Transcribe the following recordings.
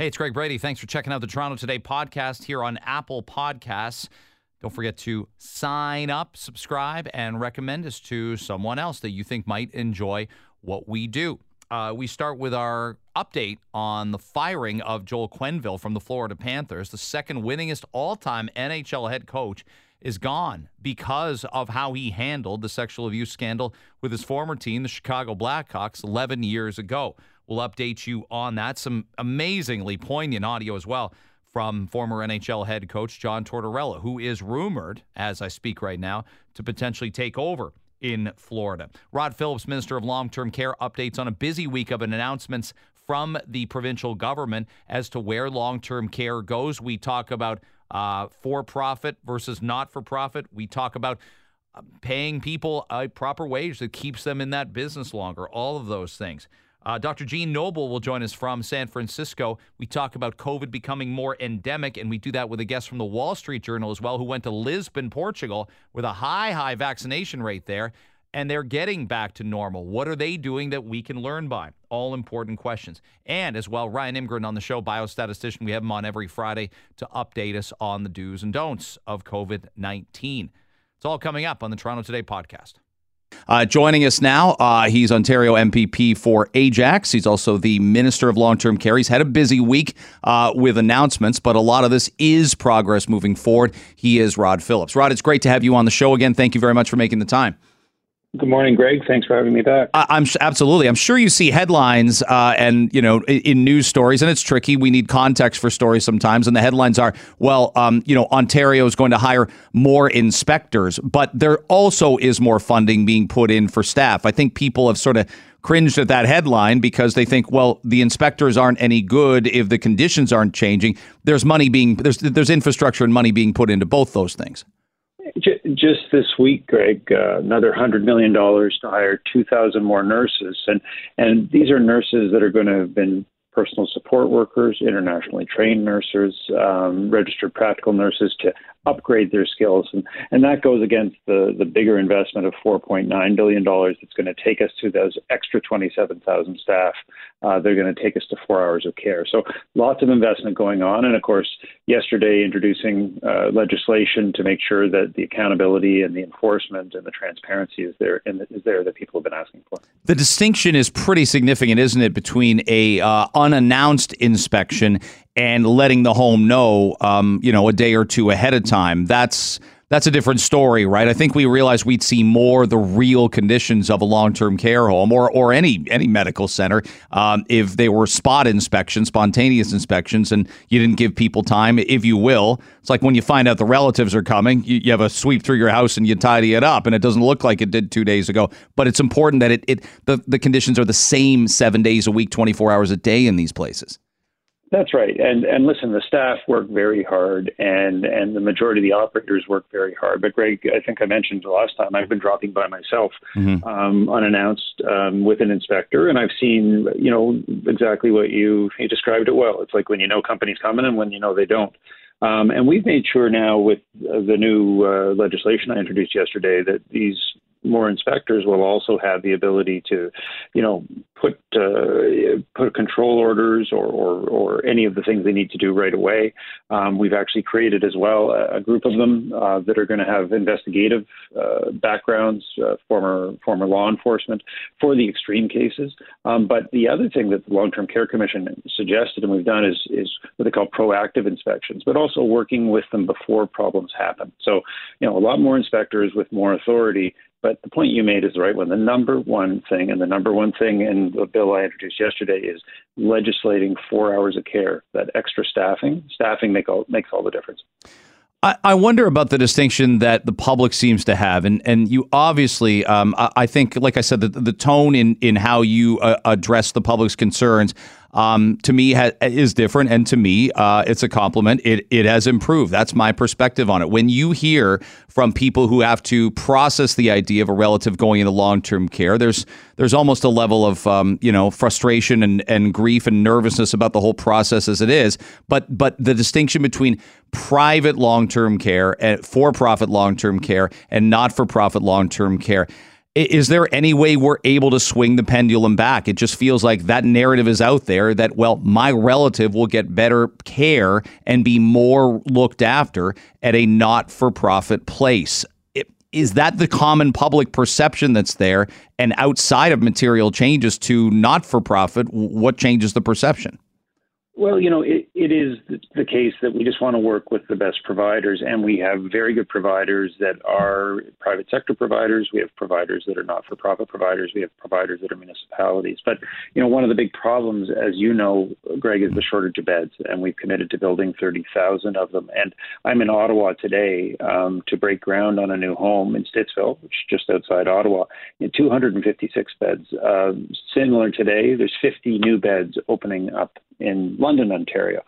Hey, it's Greg Brady. Thanks for checking out the Toronto Today podcast here on Apple Podcasts. Don't forget to sign up, subscribe, and recommend us to someone else that you think might enjoy what we do. Uh, we start with our update on the firing of Joel Quenneville from the Florida Panthers, the second winningest all time NHL head coach is gone because of how he handled the sexual abuse scandal with his former team, the Chicago Blackhawks, 11 years ago. We'll update you on that. Some amazingly poignant audio as well from former NHL head coach John Tortorella, who is rumored, as I speak right now, to potentially take over in Florida. Rod Phillips, Minister of Long Term Care, updates on a busy week of announcements from the provincial government as to where long term care goes. We talk about uh, for profit versus not for profit. We talk about uh, paying people a proper wage that keeps them in that business longer, all of those things. Uh, Dr. Jeanne Noble will join us from San Francisco. We talk about COVID becoming more endemic, and we do that with a guest from the Wall Street Journal as well, who went to Lisbon, Portugal, with a high, high vaccination rate there, and they're getting back to normal. What are they doing that we can learn by? All important questions. And as well, Ryan Imgrund on the show, biostatistician. We have him on every Friday to update us on the do's and don'ts of COVID 19. It's all coming up on the Toronto Today podcast. Uh, joining us now, uh, he's Ontario MPP for Ajax. He's also the Minister of Long Term Care. He's had a busy week uh, with announcements, but a lot of this is progress moving forward. He is Rod Phillips. Rod, it's great to have you on the show again. Thank you very much for making the time. Good morning, Greg. Thanks for having me back. I, am absolutely. I'm sure you see headlines uh, and you know in, in, news stories, and it's tricky. We need context for stories sometimes, and the headlines are, well, um, you know, Ontario is going to hire more inspectors, but there also is more funding being put in for staff. I think people have sort of cringed at that headline because they think, well, the inspectors aren't any good if the conditions aren't changing. There's money being there's there's infrastructure and money being put into both those things. Just this week, Greg, uh, another hundred million dollars to hire two thousand more nurses, and and these are nurses that are going to have been personal support workers, internationally trained nurses, um, registered practical nurses to upgrade their skills. And, and that goes against the, the bigger investment of $4.9 billion that's going to take us to those extra 27,000 staff. Uh, they're going to take us to four hours of care. So lots of investment going on. And of course, yesterday introducing uh, legislation to make sure that the accountability and the enforcement and the transparency is there and is there that people have been asking for. The distinction is pretty significant, isn't it, between a uh, unannounced inspection and letting the home know, um, you know, a day or two ahead of time. That's that's a different story, right? I think we realized we'd see more the real conditions of a long-term care home or or any any medical center um, if they were spot inspections, spontaneous inspections, and you didn't give people time, if you will. It's like when you find out the relatives are coming, you, you have a sweep through your house and you tidy it up, and it doesn't look like it did two days ago. But it's important that it, it the the conditions are the same seven days a week, twenty four hours a day in these places. That's right. And and listen, the staff work very hard and and the majority of the operators work very hard. But Greg, I think I mentioned the last time I've been dropping by myself mm-hmm. um, unannounced um, with an inspector and I've seen, you know, exactly what you you described it well. It's like when you know companies coming and when you know they don't. Um, and we've made sure now with the new uh, legislation I introduced yesterday that these more inspectors will also have the ability to, you know, put uh, put control orders or, or, or any of the things they need to do right away. Um, we've actually created as well a, group of them uh, that are going to have investigative uh, backgrounds, uh, former former law enforcement for the extreme cases. Um, but the other thing that the Long Term Care Commission suggested and we've done is is what they call proactive inspections, but also working with them before problems happen. So you know a lot more inspectors with more authority but the point you made is the right one. The number one thing, and the number one thing in the bill I introduced yesterday, is legislating four hours of care. That extra staffing, staffing make all, makes all the difference. I, I wonder about the distinction that the public seems to have, and and you obviously, um, I, I, think, like I said, the, the tone in in how you uh, address the public's concerns um, to me ha- is different, and to me, uh, it's a compliment. It it has improved. That's my perspective on it. When you hear from people who have to process the idea of a relative going into long term care, there's there's almost a level of um, you know frustration and, and grief and nervousness about the whole process as it is. But but the distinction between private long term care and for profit long term care and not for profit long term care Is there any way we're able to swing the pendulum back? It just feels like that narrative is out there that, well, my relative will get better care and be more looked after at a not for profit place. Is that the common public perception that's there? And outside of material changes to not for profit, what changes the perception? Well, you know, it, it is the case that we just want to work with the best providers, and we have very good providers that are private sector providers. We have providers that are not for profit providers. We have providers that are municipalities. But, you know, one of the big problems, as you know, Greg, is the shortage of beds, and we've committed to building 30,000 of them. And I'm in Ottawa today um, to break ground on a new home in Stittsville, which is just outside Ottawa, in 256 beds. Uh, similar today, there's 50 new beds opening up in London, Ontario.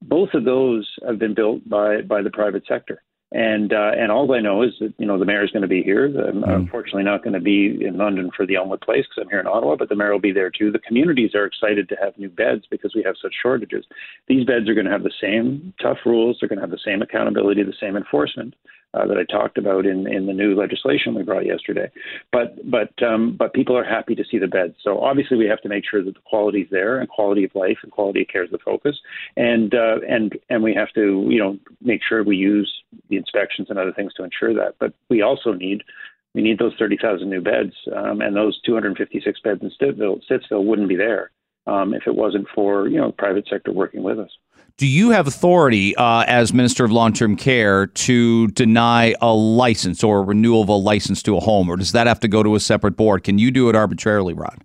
Both of those have been built by by the private sector. And uh, and all I know is that you know the mayor is going to be here. I'm mm. unfortunately not going to be in London for the Elmwood Place because I'm here in Ottawa, but the mayor will be there too. The communities are excited to have new beds because we have such shortages. These beds are going to have the same tough rules. They're going to have the same accountability, the same enforcement uh, that I talked about in, in the new legislation we brought yesterday. But but um, but people are happy to see the beds. So obviously we have to make sure that the quality is there and quality of life and quality of care is the focus. And uh, and and we have to you know make sure we use the inspections and other things to ensure that. But we also need we need those 30,000 new beds, um, and those 256 beds in Stittsville, Stittsville wouldn't be there um, if it wasn't for you know private sector working with us. Do you have authority uh, as Minister of Long Term Care to deny a license or a renewal of a license to a home, or does that have to go to a separate board? Can you do it arbitrarily, Rod?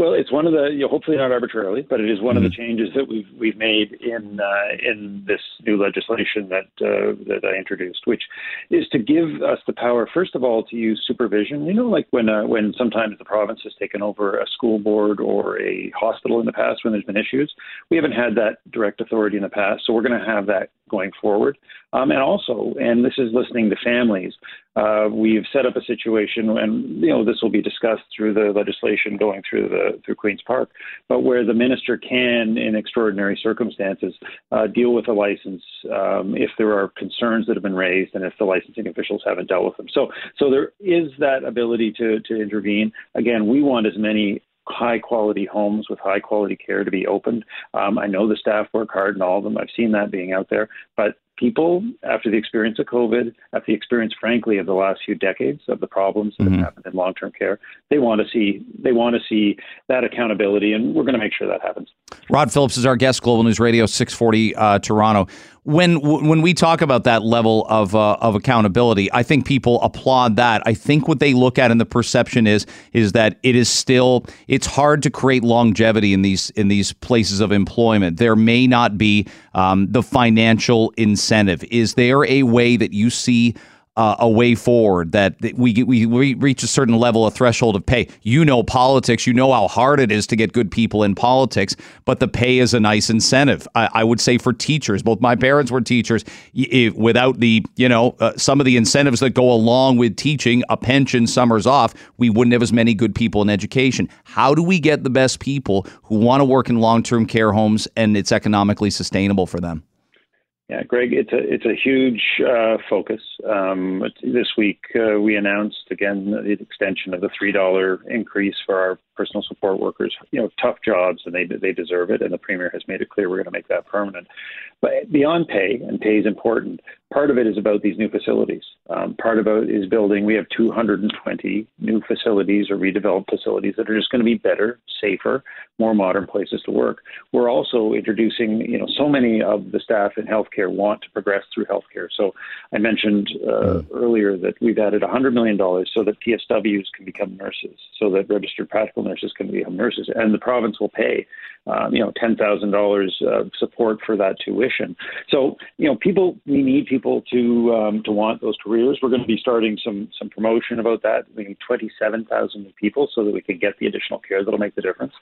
Well, it's one of the you know, hopefully not arbitrarily, but it is one mm-hmm. of the mm-hmm. changes that we've we've made in uh, in this new legislation that uh, that I introduced, which is to give us the power, first of all, to use supervision. You know, like when uh, when sometimes the province has taken over a school board or a hospital in the past when there's been issues, we haven't had that direct authority in the past, so we're going to have that going forward. Um, and also, and this is listening to families, uh, we've set up a situation, and you know this will be discussed through the legislation going through the through Queens Park, but where the minister can, in extraordinary circumstances, uh, deal with a license um, if there are concerns that have been raised and if the licensing officials haven't dealt with them. So, so there is that ability to to intervene. Again, we want as many high quality homes with high quality care to be opened. Um, I know the staff work hard in all of them. I've seen that being out there, but people, after the experience of COVID, after the experience, frankly, of the last few decades of the problems that mm-hmm. have happened in long-term care, they want to see they want to see that accountability, and we're going to make sure that happens. Rod Phillips is our guest, Global News Radio 640 uh, Toronto when when we talk about that level of uh, of accountability, I think people applaud that. I think what they look at and the perception is is that it is still it's hard to create longevity in these in these places of employment. There may not be um, the financial incentive. Is there a way that you see uh, a way forward that we, we we reach a certain level of threshold of pay. You know politics. You know how hard it is to get good people in politics, but the pay is a nice incentive. I, I would say for teachers, both my parents were teachers. If, without the you know uh, some of the incentives that go along with teaching, a pension, summers off, we wouldn't have as many good people in education. How do we get the best people who want to work in long term care homes and it's economically sustainable for them? Yeah, Greg, it's a it's a huge uh, focus. Um, this week uh, we announced again the extension of the three dollar increase for our personal support workers. You know, tough jobs, and they they deserve it. And the premier has made it clear we're going to make that permanent. But beyond pay, and pay is important. Part of it is about these new facilities. Um, part of it is building. We have 220 new facilities or redeveloped facilities that are just going to be better, safer, more modern places to work. We're also introducing. You know, so many of the staff in healthcare want to progress through healthcare. So I mentioned uh, mm. earlier that we've added 100 million dollars so that PSWs can become nurses, so that registered practical nurses can become nurses, and the province will pay um, you know, ten thousand dollars of support for that tuition. So, you know, people we need people to um, to want those careers. We're going to be starting some some promotion about that. We need twenty seven thousand people so that we can get the additional care that'll make the difference.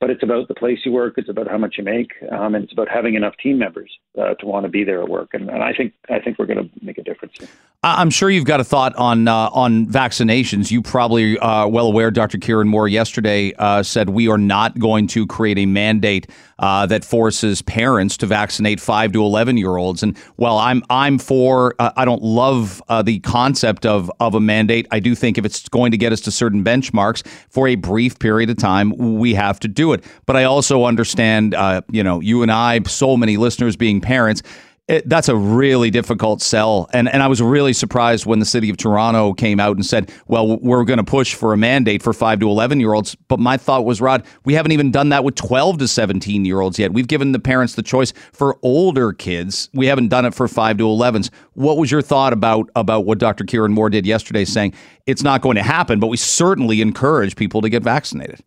But it's about the place you work. It's about how much you make, um, and it's about having enough team members uh, to want to be there at work. And, and I think I think we're going to make a difference. Here. I'm sure you've got a thought on uh, on vaccinations. You probably are well aware. Dr. Kieran Moore yesterday uh, said we are not going to create a mandate uh, that forces parents to vaccinate five to eleven year olds. And while I'm I'm for, uh, I don't love uh, the concept of of a mandate. I do think if it's going to get us to certain benchmarks for a brief period of time, we have to do it. But I also understand, uh, you know, you and I, so many listeners being parents it, that's a really difficult sell. And, and I was really surprised when the city of Toronto came out and said, well, we're going to push for a mandate for 5 to 11 year olds. But my thought was, Rod, we haven't even done that with 12 to 17 year olds yet. We've given the parents the choice for older kids. We haven't done it for 5 to 11s. What was your thought about, about what Dr. Kieran Moore did yesterday, saying it's not going to happen, but we certainly encourage people to get vaccinated?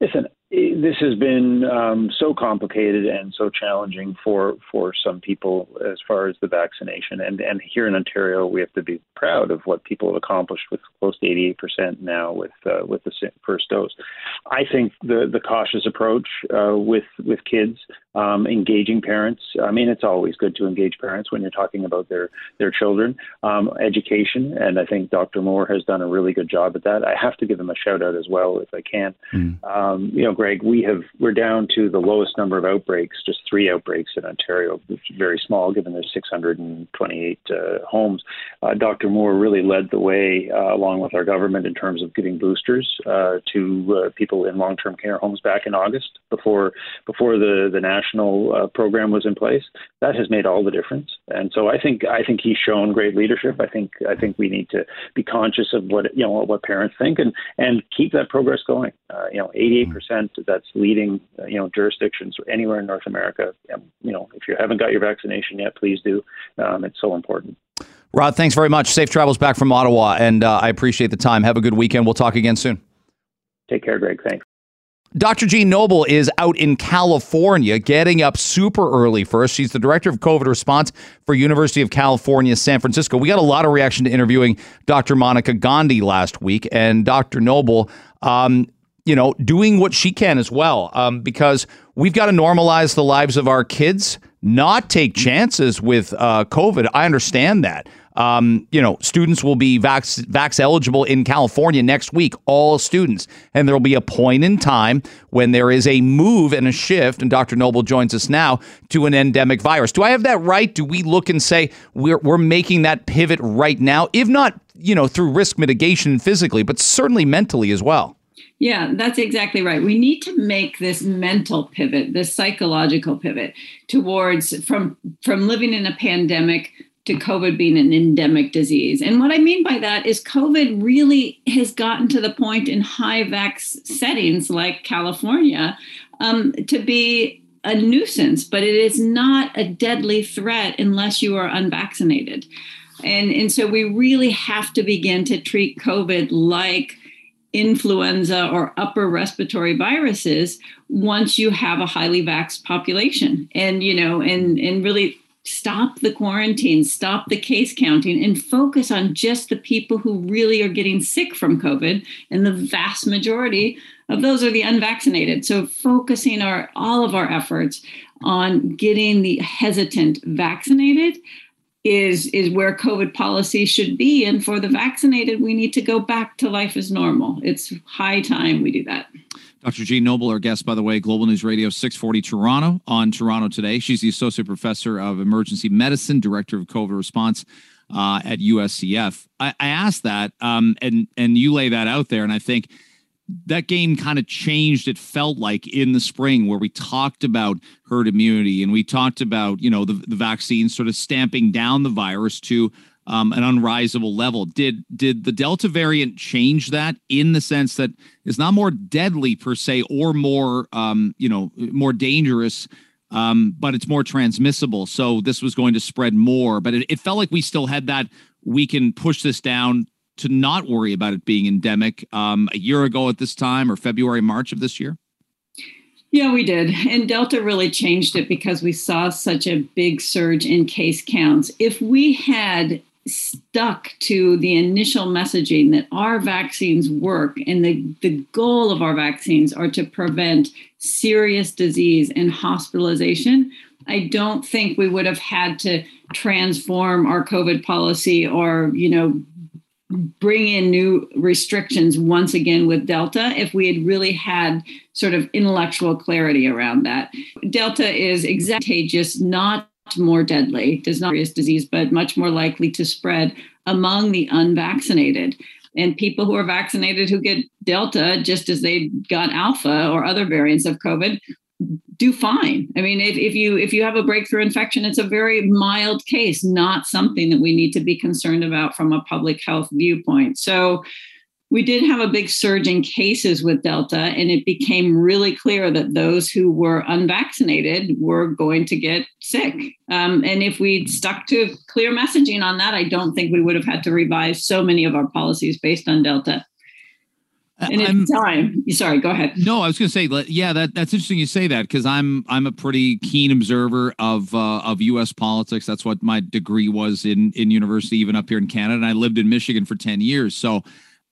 Listen, this has been um, so complicated and so challenging for for some people as far as the vaccination. And and here in Ontario, we have to be proud of what people have accomplished with close to 88 percent now with uh, with the first dose. I think the the cautious approach uh, with with kids, um, engaging parents. I mean, it's always good to engage parents when you're talking about their their children. Um, education, and I think Dr. Moore has done a really good job at that. I have to give him a shout out as well if I can. Mm. you know, Greg, we have we're down to the lowest number of outbreaks, just three outbreaks in Ontario, which is very small given there's 628 uh, homes. Uh, Dr. Moore really led the way, uh, along with our government, in terms of giving boosters uh, to uh, people in long-term care homes back in August before before the the national uh, program was in place. That has made all the difference, and so I think I think he's shown great leadership. I think I think we need to be conscious of what you know what parents think and and keep that progress going. you know, 88 percent that's leading you know jurisdictions anywhere in North America. You know, if you haven't got your vaccination yet, please do. Um, it's so important. Rod, thanks very much. Safe travels back from Ottawa, and uh, I appreciate the time. Have a good weekend. We'll talk again soon. Take care, Greg. Thanks. Dr. Jeanne Noble is out in California getting up super early for us. She's the director of COVID response for University of California, San Francisco. We got a lot of reaction to interviewing Dr. Monica Gandhi last week, and Dr. Noble um, you know, doing what she can as well, um, because we've got to normalize the lives of our kids, not take chances with uh, COVID. I understand that. Um, you know, students will be vax, vax eligible in California next week, all students. And there will be a point in time when there is a move and a shift, and Dr. Noble joins us now, to an endemic virus. Do I have that right? Do we look and say we're, we're making that pivot right now, if not, you know, through risk mitigation physically, but certainly mentally as well? Yeah, that's exactly right. We need to make this mental pivot, this psychological pivot towards from from living in a pandemic to COVID being an endemic disease. And what I mean by that is COVID really has gotten to the point in high vax settings like California um, to be a nuisance, but it is not a deadly threat unless you are unvaccinated. And, and so we really have to begin to treat COVID like influenza or upper respiratory viruses once you have a highly vaxxed population. And you know and and really stop the quarantine stop the case counting and focus on just the people who really are getting sick from covid. And the vast majority of those are the unvaccinated. So focusing our all of our efforts on getting the hesitant vaccinated is is where covid policy should be and for the vaccinated we need to go back to life as normal it's high time we do that Dr. Jeanne Noble, our guest, by the way, Global News Radio 640 Toronto on Toronto Today. She's the Associate Professor of Emergency Medicine, Director of COVID Response uh, at USCF. I, I asked that, um, and and you lay that out there, and I think that game kind of changed it felt like in the spring where we talked about herd immunity and we talked about you know the, the vaccine sort of stamping down the virus to um, an unrisable level. Did did the delta variant change that in the sense that it's not more deadly per se or more um, you know more dangerous um, but it's more transmissible so this was going to spread more but it, it felt like we still had that we can push this down to not worry about it being endemic um, a year ago at this time or February, March of this year? Yeah, we did. And Delta really changed it because we saw such a big surge in case counts. If we had stuck to the initial messaging that our vaccines work and the, the goal of our vaccines are to prevent serious disease and hospitalization, I don't think we would have had to transform our COVID policy or, you know, bring in new restrictions once again with Delta if we had really had sort of intellectual clarity around that. Delta is contagious, not more deadly, does not serious disease, but much more likely to spread among the unvaccinated. And people who are vaccinated who get Delta, just as they got Alpha or other variants of COVID, do fine. I mean, if, if you if you have a breakthrough infection, it's a very mild case, not something that we need to be concerned about from a public health viewpoint. So we did have a big surge in cases with Delta, and it became really clear that those who were unvaccinated were going to get sick. Um, and if we'd stuck to clear messaging on that, I don't think we would have had to revise so many of our policies based on Delta. And it's time. Sorry, go ahead. No, I was going to say, yeah, that that's interesting you say that because I'm I'm a pretty keen observer of uh, of U.S. politics. That's what my degree was in in university, even up here in Canada, and I lived in Michigan for ten years. So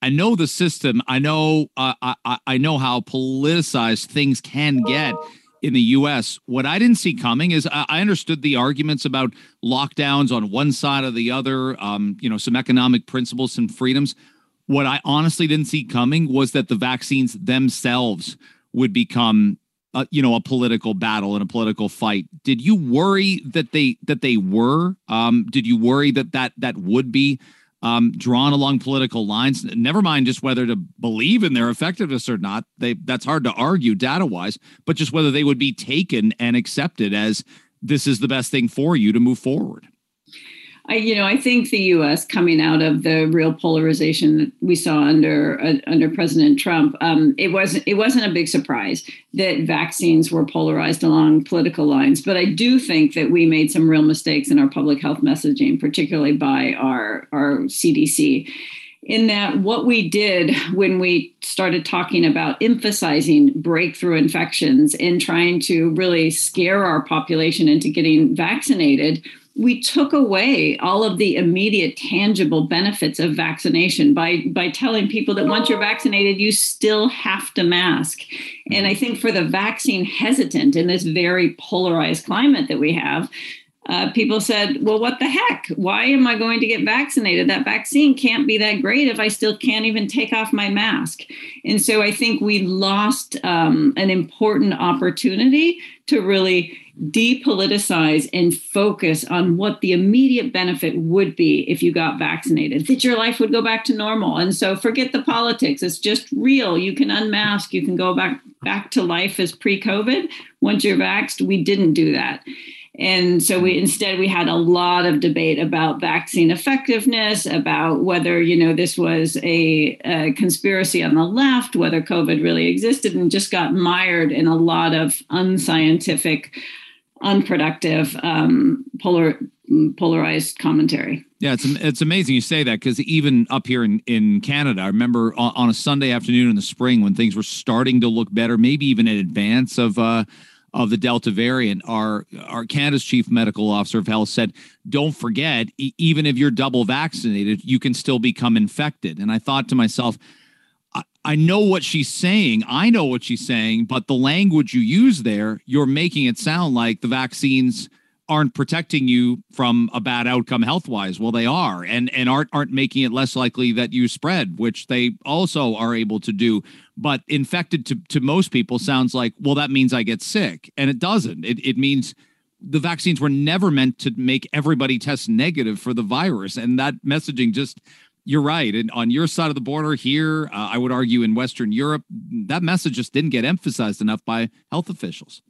I know the system. I know uh, I, I know how politicized things can get in the U.S. What I didn't see coming is I understood the arguments about lockdowns on one side or the other. Um, you know, some economic principles and freedoms. What I honestly didn't see coming was that the vaccines themselves would become uh, you know a political battle and a political fight did you worry that they that they were um, did you worry that that that would be um, drawn along political lines. Never mind just whether to believe in their effectiveness or not. They that's hard to argue data wise, but just whether they would be taken and accepted as this is the best thing for you to move forward. I, you know, I think the U.S. coming out of the real polarization that we saw under uh, under President Trump, um, it wasn't it wasn't a big surprise that vaccines were polarized along political lines. But I do think that we made some real mistakes in our public health messaging, particularly by our our CDC. In that, what we did when we started talking about emphasizing breakthrough infections and trying to really scare our population into getting vaccinated we took away all of the immediate tangible benefits of vaccination by by telling people that once you're oh. vaccinated you still have to mask. And i mm-hmm. think for the vaccine hesitant in this very polarized climate that we have uh, people said, well, what the heck? Why am I going to get vaccinated? That vaccine can't be that great if I still can't even take off my mask. And so I think we lost um, an important opportunity to really depoliticize and focus on what the immediate benefit would be if you got vaccinated, that your life would go back to normal. And so forget the politics. It's just real. You can unmask, you can go back back to life as pre-COVID. Once you're vaxxed, we didn't do that. And so we instead we had a lot of debate about vaccine effectiveness, about whether you know this was a, a, conspiracy on the left, whether COVID really existed, and just got mired in a lot of unscientific, unproductive, um, polar polarized commentary. Yeah, it's it's amazing you say that because even up here in in Canada, I remember on, on, a Sunday afternoon in the spring when things were starting to look better, maybe even in advance of. Uh, of the Delta variant, our our Canada's chief medical officer of health said, "Don't forget, e- even if you're double vaccinated, you can still become infected." And I thought to myself, I, I know what she's saying. I know what she's saying, but the language you use there, you're making it sound like the vaccines aren't protecting you from a bad outcome health wise. Well, they are, and and aren't aren't making it less likely that you spread, which they also are able to do. But infected to to most people sounds like well, that means I get sick, and it doesn't. It it means the vaccines were never meant to make everybody test negative for the virus, and that messaging just. You're right. And on your side of the border here, uh, I would argue in Western Europe, that message just didn't get emphasized enough by health officials.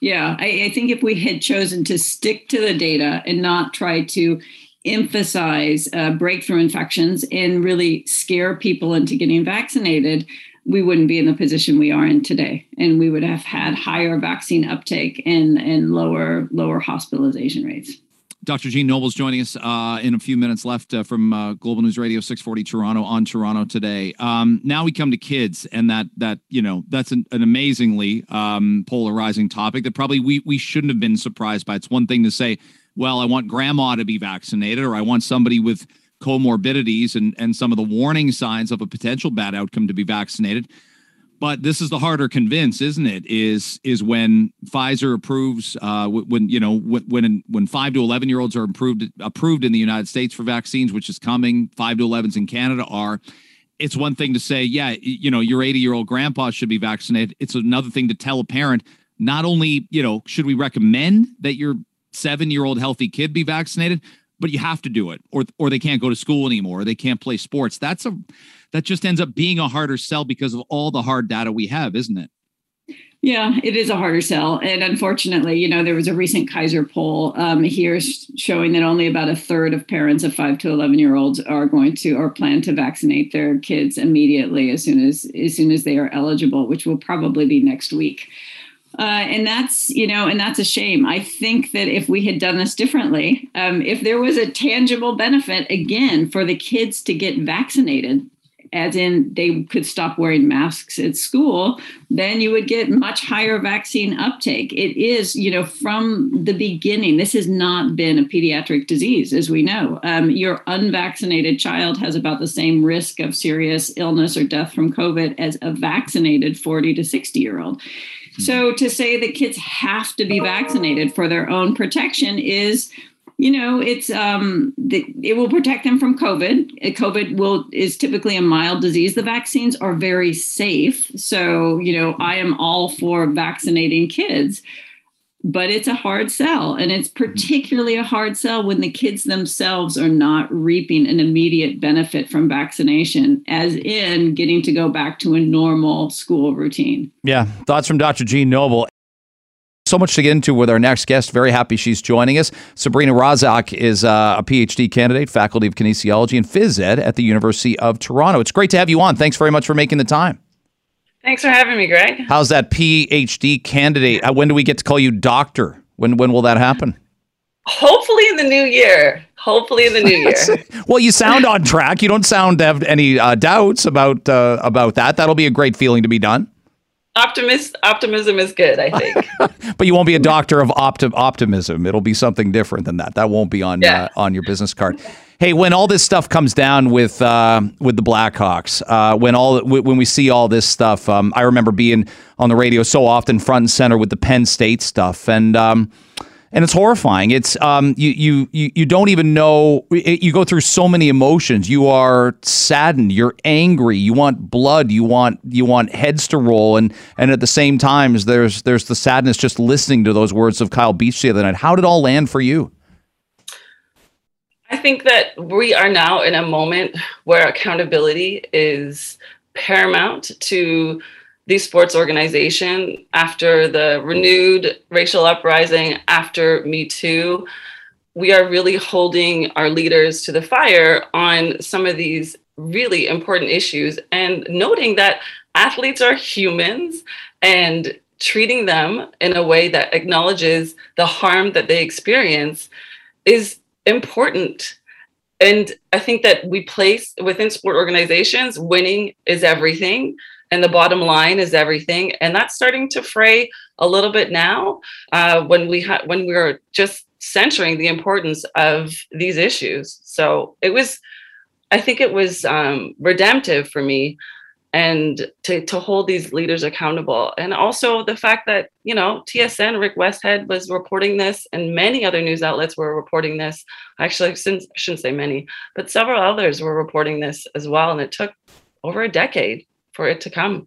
Yeah, I, I, think if we had chosen to stick to the data and not try to emphasize uh, breakthrough infections and really scare people into getting vaccinated, we wouldn't be in the position we are in today, and we would have had higher vaccine uptake and and lower lower hospitalization rates. Dr. Jeanne Noble's joining us uh, in a few minutes left uh, from uh, Global News Radio 640 Toronto on Toronto today. Um, now we come to kids, and that that you know that's an, an amazingly um, polarizing topic that probably we we shouldn't have been surprised by. It's one thing to say well, I want grandma to be vaccinated, or I want somebody with comorbidities and, and some of the warning signs of a potential bad outcome to be vaccinated. But this is the harder convince, isn't it? Is is when Pfizer approves, uh, when you know when when five to eleven year olds are approved approved in the United States for vaccines, which is coming. Five to 11s in Canada are. It's one thing to say, yeah, you know, your 80 year old grandpa should be vaccinated. It's another thing to tell a parent. Not only, you know, should we recommend that your seven year old healthy kid be vaccinated, but you have to do it, or or they can't go to school anymore, or they can't play sports. That's a that just ends up being a harder sell because of all the hard data we have, isn't it? Yeah, it is a harder sell. And unfortunately, you know, there was a recent Kaiser poll um, here showing that only about a third of parents of five to 11 year olds are going to or plan to vaccinate their kids immediately as soon as as soon as they are eligible, which will probably be next week. Uh, and that's you know and that's a shame i think that if we had done this differently um, if there was a tangible benefit again for the kids to get vaccinated as in they could stop wearing masks at school, then you would get much higher vaccine uptake. It is, you know, from the beginning, this has not been a pediatric disease, as we know. Um, your unvaccinated child has about the same risk of serious illness or death from COVID as a vaccinated 40 to 60 year old. So to say that kids have to be vaccinated for their own protection is you know it's um the, it will protect them from covid. Uh, covid will is typically a mild disease. The vaccines are very safe. So you know i am all for vaccinating kids but it's a hard sell and it's particularly a hard sell when the kids themselves are not reaping an immediate benefit from vaccination as in getting to go back to a normal school routine yeah thoughts from dr jeanne noble so much to get into with our next guest. Very happy she's joining us. Sabrina Razack is uh, a PhD candidate, faculty of kinesiology and phys ed at the University of Toronto. It's great to have you on. Thanks very much for making the time. Thanks for having me, Greg. How's that PhD candidate? Uh, when do we get to call you doctor? When when will that happen? Hopefully in the new year. Hopefully in the new year. well, you sound on track. You don't sound have any uh, doubts about uh, about that. That'll be a great feeling to be done optimist optimism is good i think. But you won't be a doctor of opti- optimism. It'll be something different than that. That won't be on yeah. uh, on your business card. Hey when all this stuff comes down with uh, with the blackhawks uh, when all when we see all this stuff um, i remember being on the radio so often front and center with the penn state stuff. And um, and it's horrifying. It's um, you you you don't even know. It, you go through so many emotions. You are saddened. You're angry. You want blood. You want you want heads to roll. And and at the same time, there's there's the sadness just listening to those words of Kyle Beach the other night. How did it all land for you? I think that we are now in a moment where accountability is paramount to the sports organization after the renewed racial uprising after Me Too. We are really holding our leaders to the fire on some of these really important issues and noting that athletes are humans and treating them in a way that acknowledges the harm that they experience is important. And I think that we place within sport organizations, winning is everything and the bottom line is everything. And that's starting to fray a little bit now uh, when we ha- when we were just centering the importance of these issues. So it was i think it was um, redemptive for me and to, to hold these leaders accountable. And also the fact that you know tsn rick westhead was reporting this and many other news outlets were reporting this. Actually since i shouldn't say many but several others were reporting this as well. And it took over a decade for it to come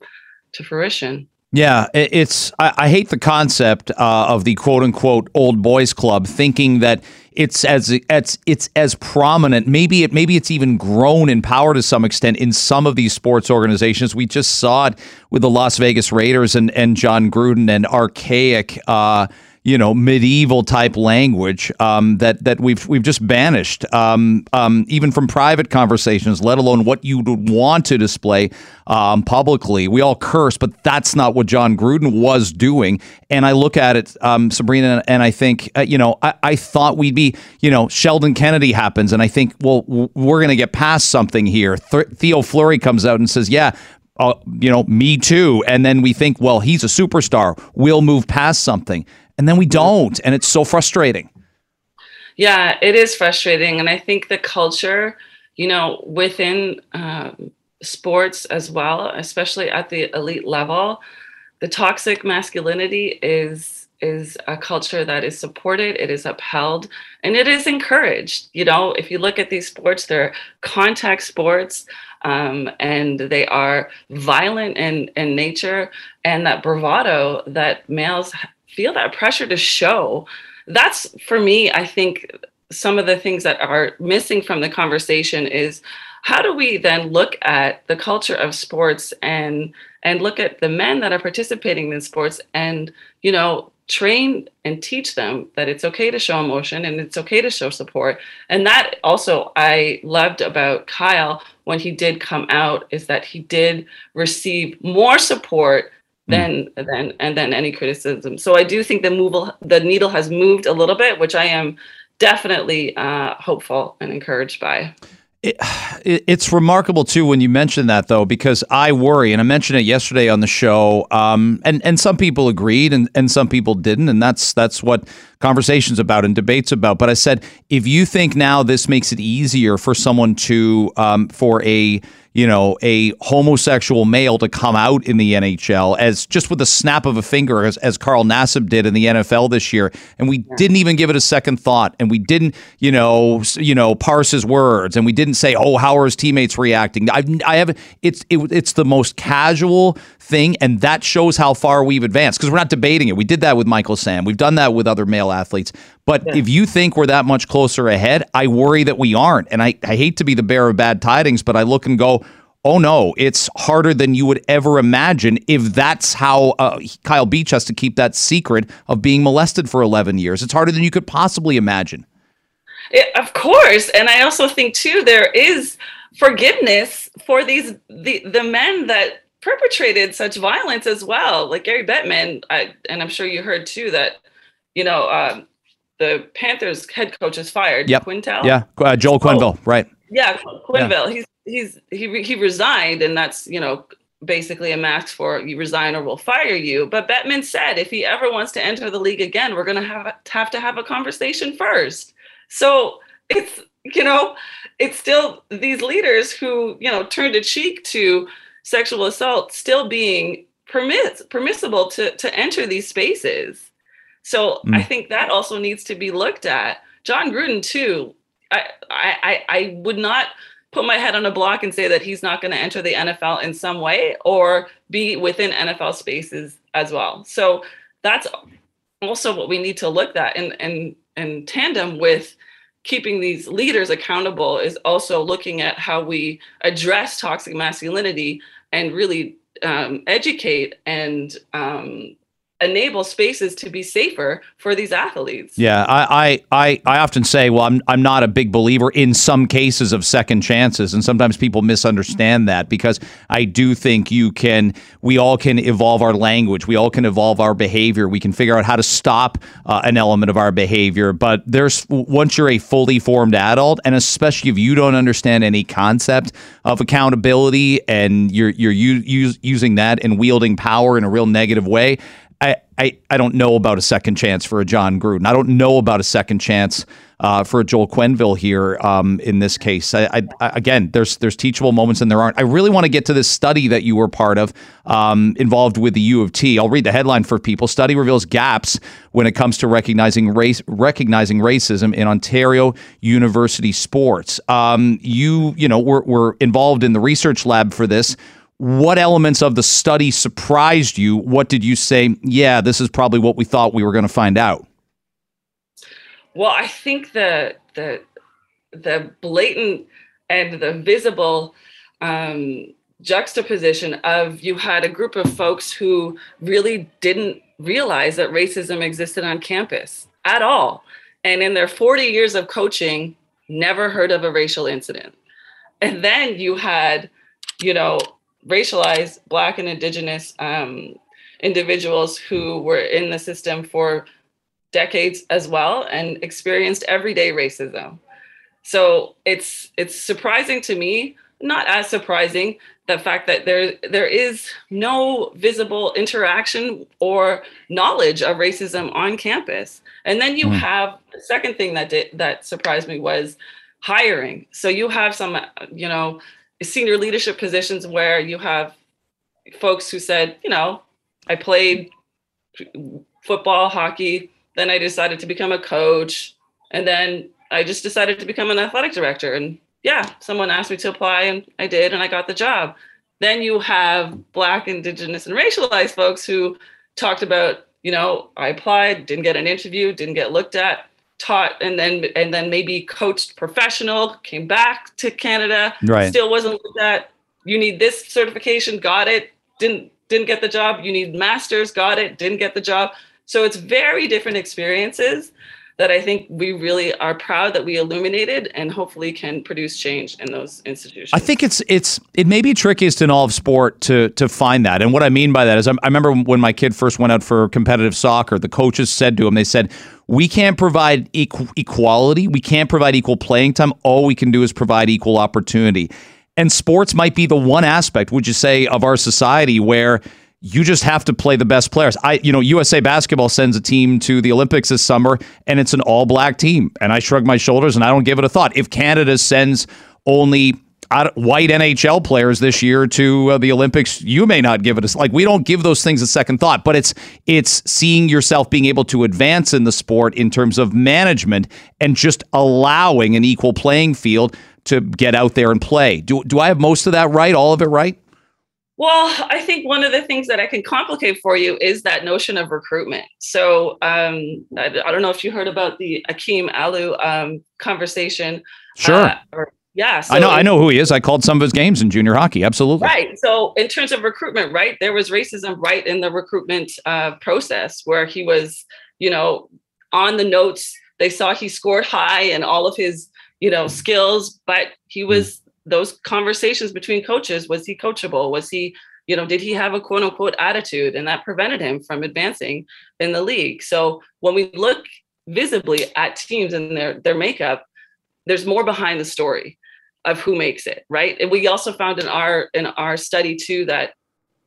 to fruition. Yeah, it's. I, I hate the concept uh, of the quote unquote old boys club, thinking that it's as it's it's as prominent. Maybe it maybe it's even grown in power to some extent in some of these sports organizations. We just saw it with the Las Vegas Raiders and and Jon Gruden and archaic. Uh, you know medieval type language um, that that we've we've just banished um, um, even from private conversations, let alone what you would want to display um, publicly. We all curse, but that's not what Jon Gruden was doing. And I look at it, um, Sabrina, and I think uh, you know I, I thought we'd be you know Sheldon Kennedy happens, and I think well we're going to get past something here. Th- Theo Fleury comes out and says, yeah, uh, you know, me too. And then we think, well, he's a superstar. We'll move past something and then we don't and it's so frustrating Yeah, it is frustrating. And I think the culture, you know, within um, sports as well, especially at the elite level, the toxic masculinity is is a culture that is supported, it is upheld, and it is encouraged. You know, if you look at these sports, they're contact sports. Um, and they are violent in, in nature and that bravado that males feel that pressure to show. That's for me i think some of the things that are missing from the conversation is how do we then look at the culture of sports and and look at the men that are participating in sports and you know train and teach them that it's okay to show emotion and it's okay to show support. And that also i loved about kyle when he did come out is that he did receive more support Than than and then any criticism. So I do think the move the needle has moved a little bit, which I am definitely uh, hopeful and encouraged by. It, it's remarkable too when you mention that though, because I worry, and I mentioned it yesterday on the show, um, and and some people agreed, and and some people didn't, and that's that's what conversations about and debates about. But I said, if you think now this makes it easier for someone to um, for a you know, a homosexual male to come out in the NHL as just with a snap of a finger, as, as Carl Nassib did in the NFL this year, and we yeah. didn't even give it a second thought, and we didn't, you know, you know, parse his words, and we didn't say, "Oh, how are his teammates reacting?" I, I have it's it, it's the most casual thing, and that shows how far we've advanced. Because we're not debating it. We did that with Michael Sam, we've done that with other male athletes, but yeah. if you think we're that much closer ahead, I worry that we aren't. And I, I hate to be the bearer of bad tidings, but I look and go, oh no, it's harder than you would ever imagine if that's how uh, Kyle Beach has to keep that secret of being molested for 11 years. It's harder than you could possibly imagine. It, of course. And I also think, too, there is forgiveness for these the, the men that perpetrated such violence as well. Like Gary Bettman, I, and I'm sure you heard too that, you know, um, the Panthers head coach is fired. Yep. Quintal. Yeah. Uh, Joel Quenneville. Oh, right. Yeah. Quenneville. Yeah. He's, he's, he, he resigned and that's, you know, basically a mask for you resign or we'll fire you. But Bettman said if he ever wants to enter the league again, we're going to have have to have a conversation first. So it's you know it's still these leaders who you know turned a cheek to sexual assault still being permit permissible to to enter these spaces. So mm. I think that also needs to be looked at. Jon Gruden too. I I I would not put my head on a block and say that he's not going to enter the NFL in some way or be within NFL spaces as well. So that's also what we need to look at and in, in, in tandem with keeping these leaders accountable is also looking at how we address toxic masculinity and really um, educate and um, enable spaces to be safer for these athletes. Yeah, I, I, I, often say, well, I'm, I'm not a big believer in some cases of second chances. And sometimes people misunderstand that because I do think you can, we all can evolve our language. We all can evolve our behavior. We can figure out how to stop uh, an element of our behavior. But there's, once you're a fully formed adult, and especially if you don't understand any concept of accountability and you're, you're u- using that and wielding power in a real negative way, I, I, don't know about a second chance for a Jon Gruden. I don't know about a second chance uh, for a Joel Quenneville here um, in this case. I, I, again, there's there's teachable moments and there aren't. I really want to get to this study that you were part of, um, involved with the U of T. I'll read the headline for people. Study reveals gaps when it comes to recognizing race recognizing racism in Ontario University sports. Um, you you know were, were involved in the research lab for this what elements of the study surprised you? What did you say? Yeah, this is probably what we thought we were going to find out. Well, I think the the the blatant and the visible um, juxtaposition of you had a group of folks who really didn't realize that racism existed on campus at all, and in their 40 years of coaching, never heard of a racial incident. And then you had, you know, racialized Black and Indigenous um, individuals who were in the system for decades as well and experienced everyday racism. So it's it's surprising to me, not as surprising the fact that there there is no visible interaction or knowledge of racism on campus. And then you mm. have the second thing that did, that surprised me was hiring. So you have some, you know, senior leadership positions where you have folks who said, you know, I played football, hockey, then I decided to become a coach, and then I just decided to become an athletic director and yeah, someone asked me to apply and I did and I got the job. Then you have Black, Indigenous, and racialized folks who talked about, you know, I applied, didn't get an interview, didn't get looked at, taught, and then and then maybe coached professional, came back to Canada, right. still wasn't looked at. You need this certification, got it, didn't didn't get the job. You need masters, got it, didn't get the job. So it's very different experiences that I think we really are proud that we illuminated and hopefully can produce change in those institutions. I think it's it's it may be trickiest in all of sport to to find that. And what I mean by that is I, I remember when my kid first went out for competitive soccer, the coaches said to him, they said, "We can't provide equal, equality. We can't provide equal playing time. All we can do is provide equal opportunity." And sports might be the one aspect, would you say, of our society where you just have to play the best players. I, you know, USA Basketball sends a team to the Olympics this summer, and it's an all-black team, and I shrug my shoulders and I don't give it a thought. If Canada sends only white NHL players this year to uh, the Olympics, you may not give it a like. We don't give those things a second thought, but it's it's seeing yourself being able to advance in the sport in terms of management and just allowing an equal playing field to get out there and play. Do do I have most of that right? All of it right? Well, I think one of the things that I can complicate for you is that notion of recruitment. So um, I, I, don't know if you heard about the Akim Aliu um, conversation. Sure. Uh, or, yeah, so I know. I know who he is. I called some of his games in junior hockey. Absolutely. Right. So, in terms of recruitment, right, there was racism right in the recruitment uh, process where he was, you know, on the notes. They saw he scored high and all of his, you know, skills, but he was those conversations between coaches was he coachable? Was he you know did he have a quote unquote attitude? And that prevented him from advancing in the league. So when we look visibly at teams and their their makeup there's more behind the story of who makes it right? And we also found in our in our study too that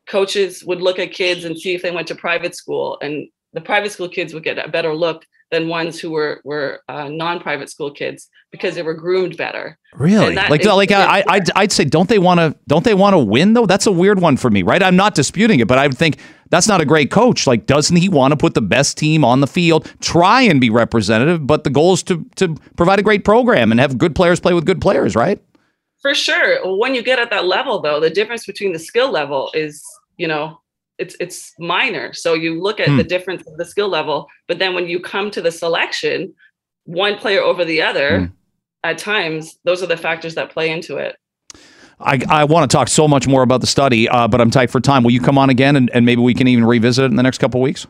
coaches would look at kids and see if they went to private school and the private school kids would get a better look than ones who were were uh, non-private school kids because they were groomed better. Really? Like like I, I I'd, I'd say don't they want to don't they want to win though? That's a weird one for me, right? I'm not disputing it, but I would think that's not a great coach. Like doesn't he want to put the best team on the field, try and be representative, but the goal is to to provide a great program and have good players play with good players, right? For sure. When you get at that level though, the difference between the skill level is, you know, it's it's minor. So you look at hmm. the difference of the skill level, but then when you come to the selection, one player over the other, hmm. at times those are the factors that play into it. I, I want to talk so much more about the study, uh, but I'm tight for time. Will you come on again and, and maybe we can even revisit it in the next couple weeks?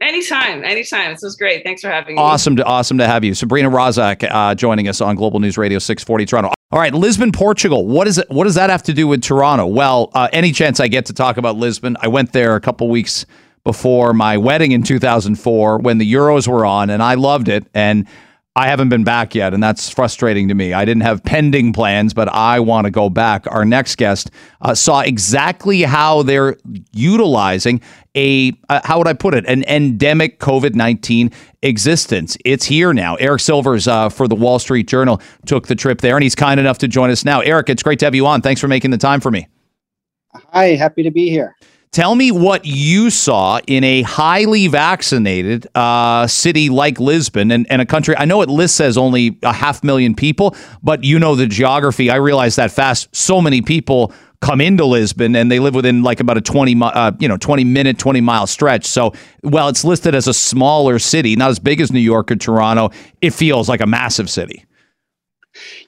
Anytime, anytime. This was great. Thanks for having me. Awesome to awesome to have you, Sabrina Razack, uh, joining us on Global News Radio 640 Toronto. All right, Lisbon, Portugal. What is it? What does that have to do with Toronto? Well, uh, any chance I get to talk about Lisbon, I went there a couple weeks before my wedding in 2004 when the Euros were on, and I loved it. And I haven't been back yet, and that's frustrating to me. I didn't have pending plans, but I want to go back. Our next guest uh, saw exactly how they're utilizing a, uh, how would I put it, an endemic COVID 19 existence. It's here now. Eric Sylvers uh, for the Wall Street Journal took the trip there, and he's kind enough to join us now. Eric, it's great to have you on. Thanks for making the time for me. Hi, happy to be here. Tell me what you saw in a highly vaccinated uh, city like Lisbon and, and a country. I know it lists as only a half million people, but you know the geography. I realize that fast. So many people come into Lisbon and they live within like about a 20 uh, you know 20 minute 20 mile stretch so while it's listed as a smaller city not as big as New York or Toronto it feels like a massive city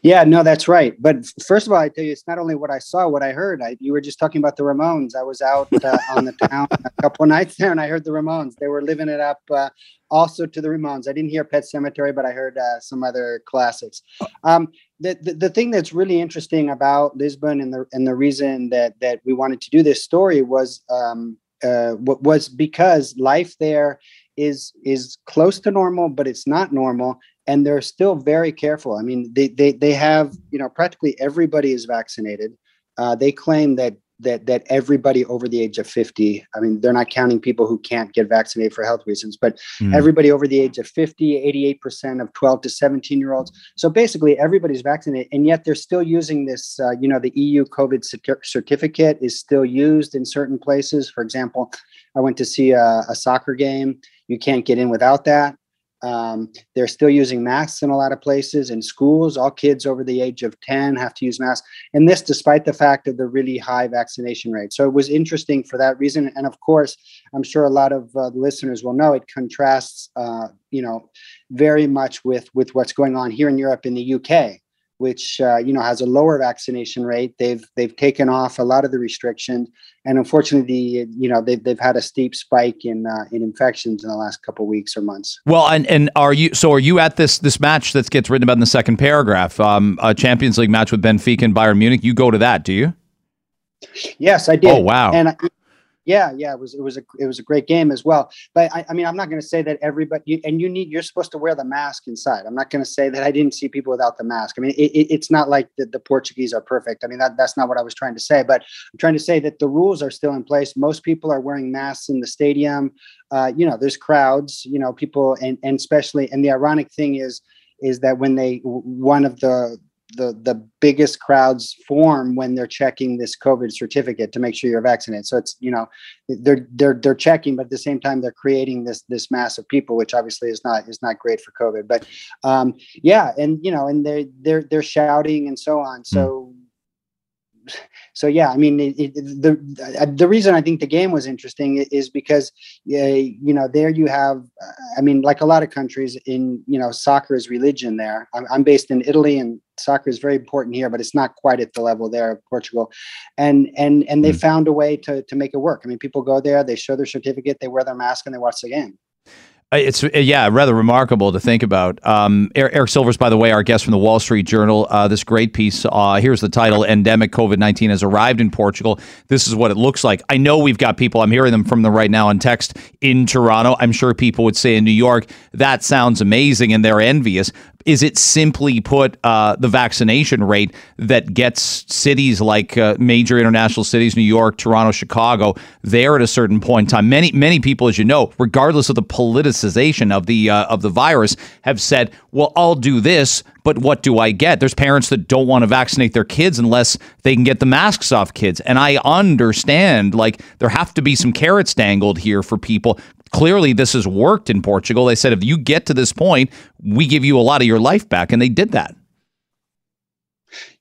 yeah, no, that's right. But first of all, I tell you, it's not only what I saw, what I heard. I, you were just talking about the Ramones. I was out uh, on the town a couple nights there, and I heard the Ramones. They were living it up. Uh, also to the Ramones. I didn't hear Pet Sematary, but I heard uh, some other classics. Um, the, the, the thing that's really interesting about Lisbon and the and the reason that that we wanted to do this story was um, uh, was because life there is is close to normal, but it's not normal and they're still very careful. I mean, they they they have you know practically everybody is vaccinated. Uh, they claim that that that everybody over the age of 50 i mean they're not counting people who can't get vaccinated for health reasons but mm. everybody over the age of 50 88% of 12 to 17 year olds so basically everybody's vaccinated and yet they're still using this uh, you know the eu covid certificate is still used in certain places for example i went to see a, a soccer game you can't get in without that um, they're still using masks in a lot of places. In schools, all kids over the age of 10 have to use masks. And this despite the fact of the really high vaccination rate. So it was interesting for that reason. And of course, I'm sure a lot of uh, listeners will know it contrasts, uh, you know, very much with, with what's going on here in Europe in the UK which uh, you know has a lower vaccination rate. They've they've taken off a lot of the restrictions, and unfortunately, the, you know they've they've had a steep spike in uh, in infections in the last couple weeks or months. Well, and and are you so are you at this this match that gets written about in the second paragraph, um, a Champions League match with Benfica and Bayern Munich? You go to that, do you? Yes, I did. Oh wow! And yeah, yeah, it was it was a it was a great game as well. But I, I mean, I'm not going to say that everybody you, and you need you're supposed to wear the mask inside. I'm not going to say that I didn't see people without the mask. I mean, it, it, it's not like the, the Portuguese are perfect. I mean, that, that's not what I was trying to say. But I'm trying to say that the rules are still in place. Most people are wearing masks in the stadium. Uh, you know, there's crowds. You know, people and and especially and the ironic thing is is that when they one of the the the biggest crowds form when they're checking this COVID certificate to make sure you're vaccinated. So it's you know they're they're they're checking, but at the same time they're creating this this mass of people, which obviously is not is not great for COVID. But um, yeah, and you know, and they're they're they're shouting and so on. So. So yeah, I mean, it, it, the the reason I think the game was interesting is because uh, you know there you have, I mean, like a lot of countries in you know soccer is religion. There, I'm, I'm based in Italy, and soccer is very important here, but it's not quite at the level there of Portugal, and and and they mm. found a way to to make it work. I mean, people go there, they show their certificate, they wear their mask, and they watch the game. Uh, it's uh, yeah, rather remarkable to think about. Um, Eric Sylvers, by the way, our guest from the Wall Street Journal. Uh, this great piece. Uh, here's the title: "Endemic COVID nineteen has arrived in Portugal." This is what it looks like. I know we've got people. I'm hearing them from them right now on text in Toronto. I'm sure people would say in New York that sounds amazing, and they're envious. Is it simply put uh, the vaccination rate that gets cities like uh, major international cities, New York, Toronto, Chicago, there at a certain point in time? Many many people, as you know, regardless of the politicization of the uh, of the virus, have said, "Well, I'll do this." But what do I get? There's parents that don't want to vaccinate their kids unless they can get the masks off kids. And I understand, like, there have to be some carrots dangled here for people clearly this has worked in Portugal. They said if you get to this point, we give you a lot of your life back, and they did that.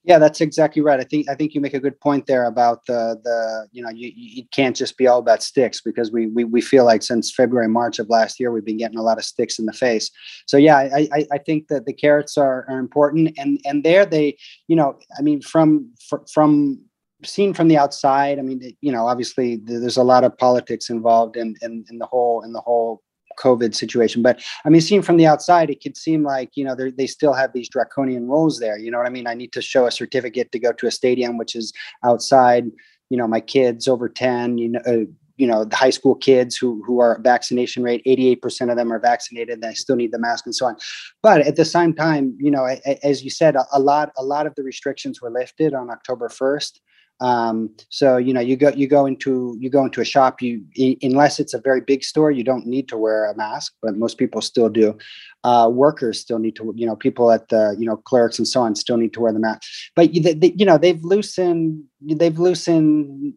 Yeah, that's exactly right. I think I think you make a good point there about the the you know you, you can't just be all about sticks because we, we we feel like since February March of last year we've been getting a lot of sticks in the face. So yeah, I I, I think that the carrots are, are important and and there they you know I mean from from seen from the outside, I mean, you know, obviously there's a lot of politics involved in, in, in the whole in the whole COVID situation. But I mean, seen from the outside, it could seem like you know they still have these draconian rules there. You know what I mean? I need to show a certificate to go to a stadium, which is outside. You know, my kids over ten. You know. Uh, you know the high school kids who who are vaccination rate 88% of them are vaccinated they still need the mask and so on but at the same time you know as you said a, a lot a lot of the restrictions were lifted on october 1st um, so you know, you go you go into you go into a shop. You unless it's a very big store, you don't need to wear a mask, but most people still do. Uh, workers still need to, you know, people at the you know clerks and so on still need to wear the mask. But you, they, you know, they've loosened they've loosened.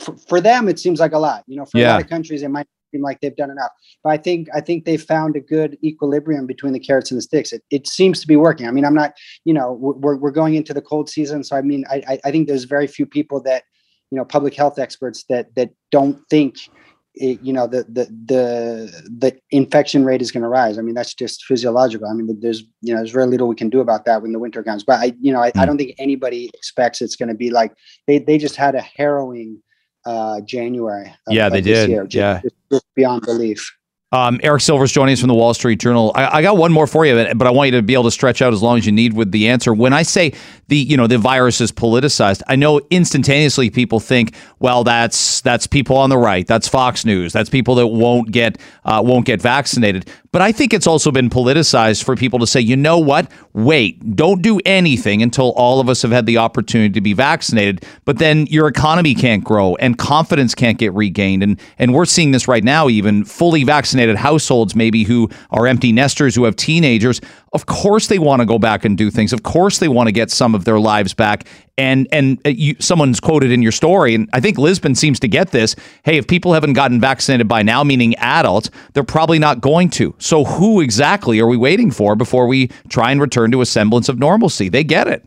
For, for them, it seems like a lot. You know, for yeah. a lot of countries, it might seem like they've done enough. But I think I think they've found a good equilibrium between the carrots and the sticks. It, it seems to be working. I mean, I'm not, you know, we're, we're going into the cold season, so I mean, I I think there's very few people that, you know, public health experts that that don't think. It, you know the the the the infection rate is going to rise. I mean that's just physiological. I mean there's you know there's very little we can do about that when the winter comes. But I you know I, I hmm. don't think anybody expects it's going to be like they they just had a harrowing uh, January. yeah, they did. Year, just, yeah, just, just beyond belief. Um, Eric Sylvers joining us from the Wall Street Journal. I, I, got one more for you, but I want you to be able to stretch out as long as you need with the answer. When I say the you know the virus is politicized, I know instantaneously people think, well, that's that's people on the right, that's Fox News, that's people that won't get uh, won't get vaccinated. But I think it's also been politicized for people to say, you know what? Wait, don't do anything until all of us have had the opportunity to be vaccinated. But then your economy can't grow and confidence can't get regained. And and we're seeing this right now, even fully vaccinated households, maybe who are empty nesters who have teenagers. Of course, they want to go back and do things. Of course, they want to get some of their lives back. And and uh, you, someone's quoted in your story, and I think Lisbon seems to get this. Hey, if people haven't gotten vaccinated by now, meaning adults, they're probably not going to. So who exactly are we waiting for before we try and return to a semblance of normalcy? They get it.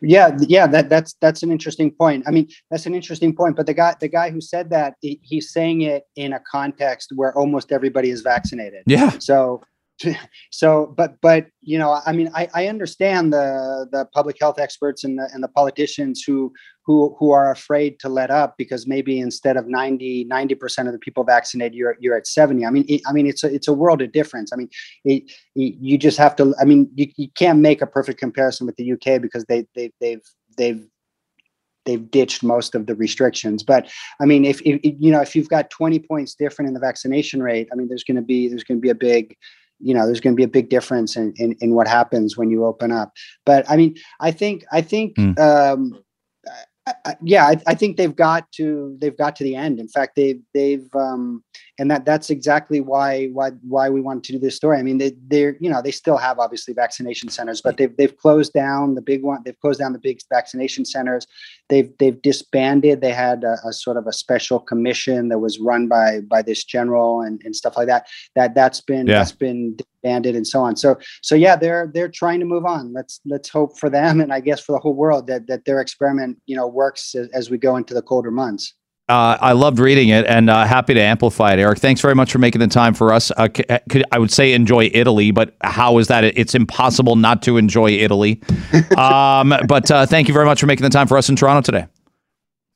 Yeah, yeah, that that's that's an interesting point. I mean, that's an interesting point. But the guy the guy who said that he, he's saying it in a context where almost everybody is vaccinated. Yeah. So so but but you know i mean i, I understand the the public health experts and the and the politicians who who who are afraid to let up because maybe instead of 90 90% of the people vaccinated you're you're at 70 i mean it, i mean it's a it's a world of difference. I mean it, it, you just have to i mean you, you can't make a perfect comparison with the uk because they they they've they've they've ditched most of the restrictions. But i mean if, if you know if you've got 20 points different in the vaccination rate i mean there's going to be there's going to be a big you know there's going to be a big difference in, in, in what happens when you open up but i mean i think i think mm. um I, yeah I, I, think they've got to they've got to the end in fact they've they've um and that that's exactly why why why we wanted to do this story. I mean they they're you know they still have obviously vaccination centers but they've they've closed down the big one they've closed down the big vaccination centers. They've they've disbanded. They had a, a sort of a special commission that was run by by this general and, and stuff like that that that's been yeah. that's been disbanded and so on. So so yeah they're they're trying to move on. Let's let's hope for them and i guess for the whole world that that their experiment you know works as, as we go into the colder months uh, I loved reading it and uh, happy to amplify it, Eric. Thanks very much for making the time for us. Uh, uh could, I would say enjoy Italy, but how is that? It's impossible not to enjoy Italy. um, but uh, thank you very much for making the time for us in Toronto today.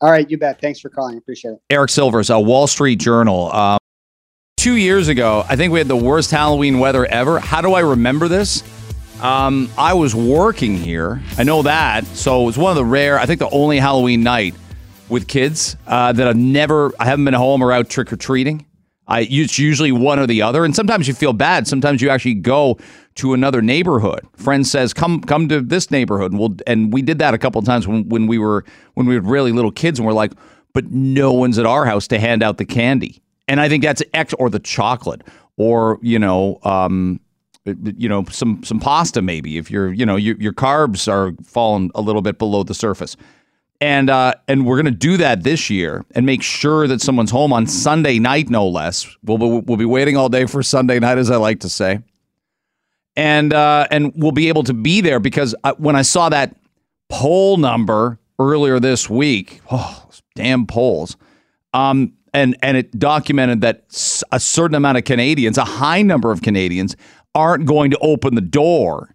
All right, you bet. Thanks for calling. Appreciate it. Eric Sylvers, a Wall Street Journal. Um, two years ago, I think we had the worst Halloween weather ever. How do I remember this? Um, I was working here. I know that. So it was one of the rare, I think the only Halloween night with kids uh, that I've never, I haven't been home or out trick or treating. I it's usually one or the other, and sometimes you feel bad. Sometimes you actually go to another neighborhood. Friend says, "Come, come to this neighborhood." And we'll, and we did that a couple of times when when we were when we were really little kids, and we're like, but no one's at our house to hand out the candy. And I think that's X or the chocolate, or you know, um, you know, some some pasta maybe if you're you know your your carbs are falling a little bit below the surface and uh, and we're gonna do that this year and make sure that someone's home on Sunday night, no less. We'll be, we'll be waiting all day for Sunday night, as I like to say, and uh, and we'll be able to be there because I, when I saw that poll number earlier this week, oh, damn polls, um, and and it documented that a certain amount of Canadians, a high number of Canadians, aren't going to open the door.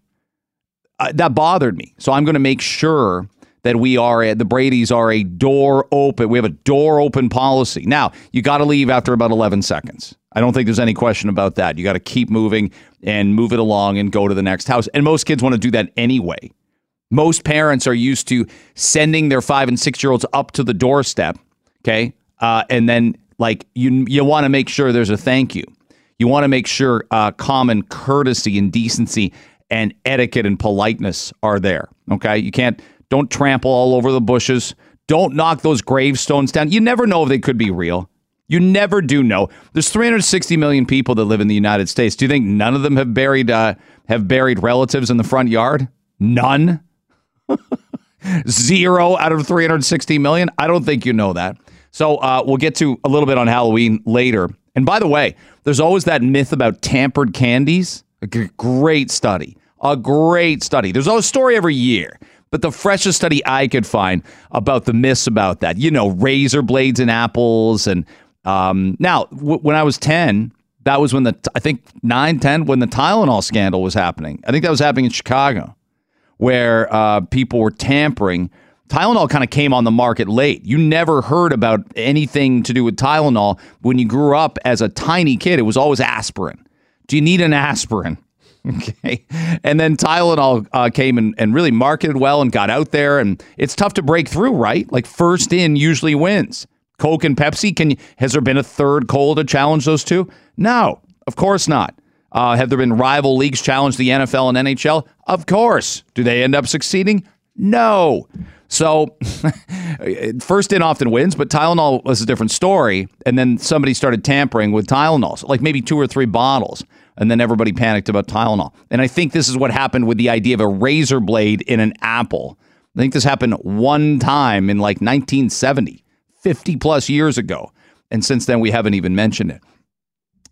Uh, that bothered me, so I'm going to make sure that we are at, the Brady's are a door open. We have a door open policy. Now, you got to leave after about 11 seconds. I don't think there's any question about that. You got to keep moving and move it along and go to the next house. And most kids want to do that anyway. Most parents are used to sending their five and six year olds up to the doorstep, okay? Uh, and then, like, you, you want to make sure there's a thank you. You want to make sure uh, common courtesy and decency and etiquette and politeness are there, okay? You can't don't trample all over the bushes. Don't knock those gravestones down. You never know if they could be real. You never do know. There's 360 million people that live in the United States. Do you think none of them have buried uh, have buried relatives in the front yard? None. Zero out of 360 million. I don't think you know that. So uh, we'll get to a little bit on Halloween later. And by the way, there's always that myth about tampered candies. A great study. A great study. There's always a story every year but the freshest study I could find about the myths about that, you know, razor blades and apples. And um, now, w- when I was 10, that was when the, I think 9, 10, when the Tylenol scandal was happening. I think that was happening in Chicago, where uh, people were tampering Tylenol kind of came on the market late. You never heard about anything to do with Tylenol when you grew up as a tiny kid. It was always aspirin. Do you need an aspirin? Okay. And then Tylenol uh, came and, and really marketed well and got out there. And it's tough to break through, right? Like first in usually wins. Coke and Pepsi, can has there been a third coal to challenge those two? No, of course not. Uh, have there been rival leagues challenge the NFL and NHL? Of course. Do they end up succeeding? No. So, first in often wins, but Tylenol was a different story. And then somebody started tampering with Tylenol, like maybe two or three bottles. And then everybody panicked about Tylenol. And I think this is what happened with the idea of a razor blade in an apple. I think this happened one time in like 1970, 50 plus years ago. And since then, we haven't even mentioned it.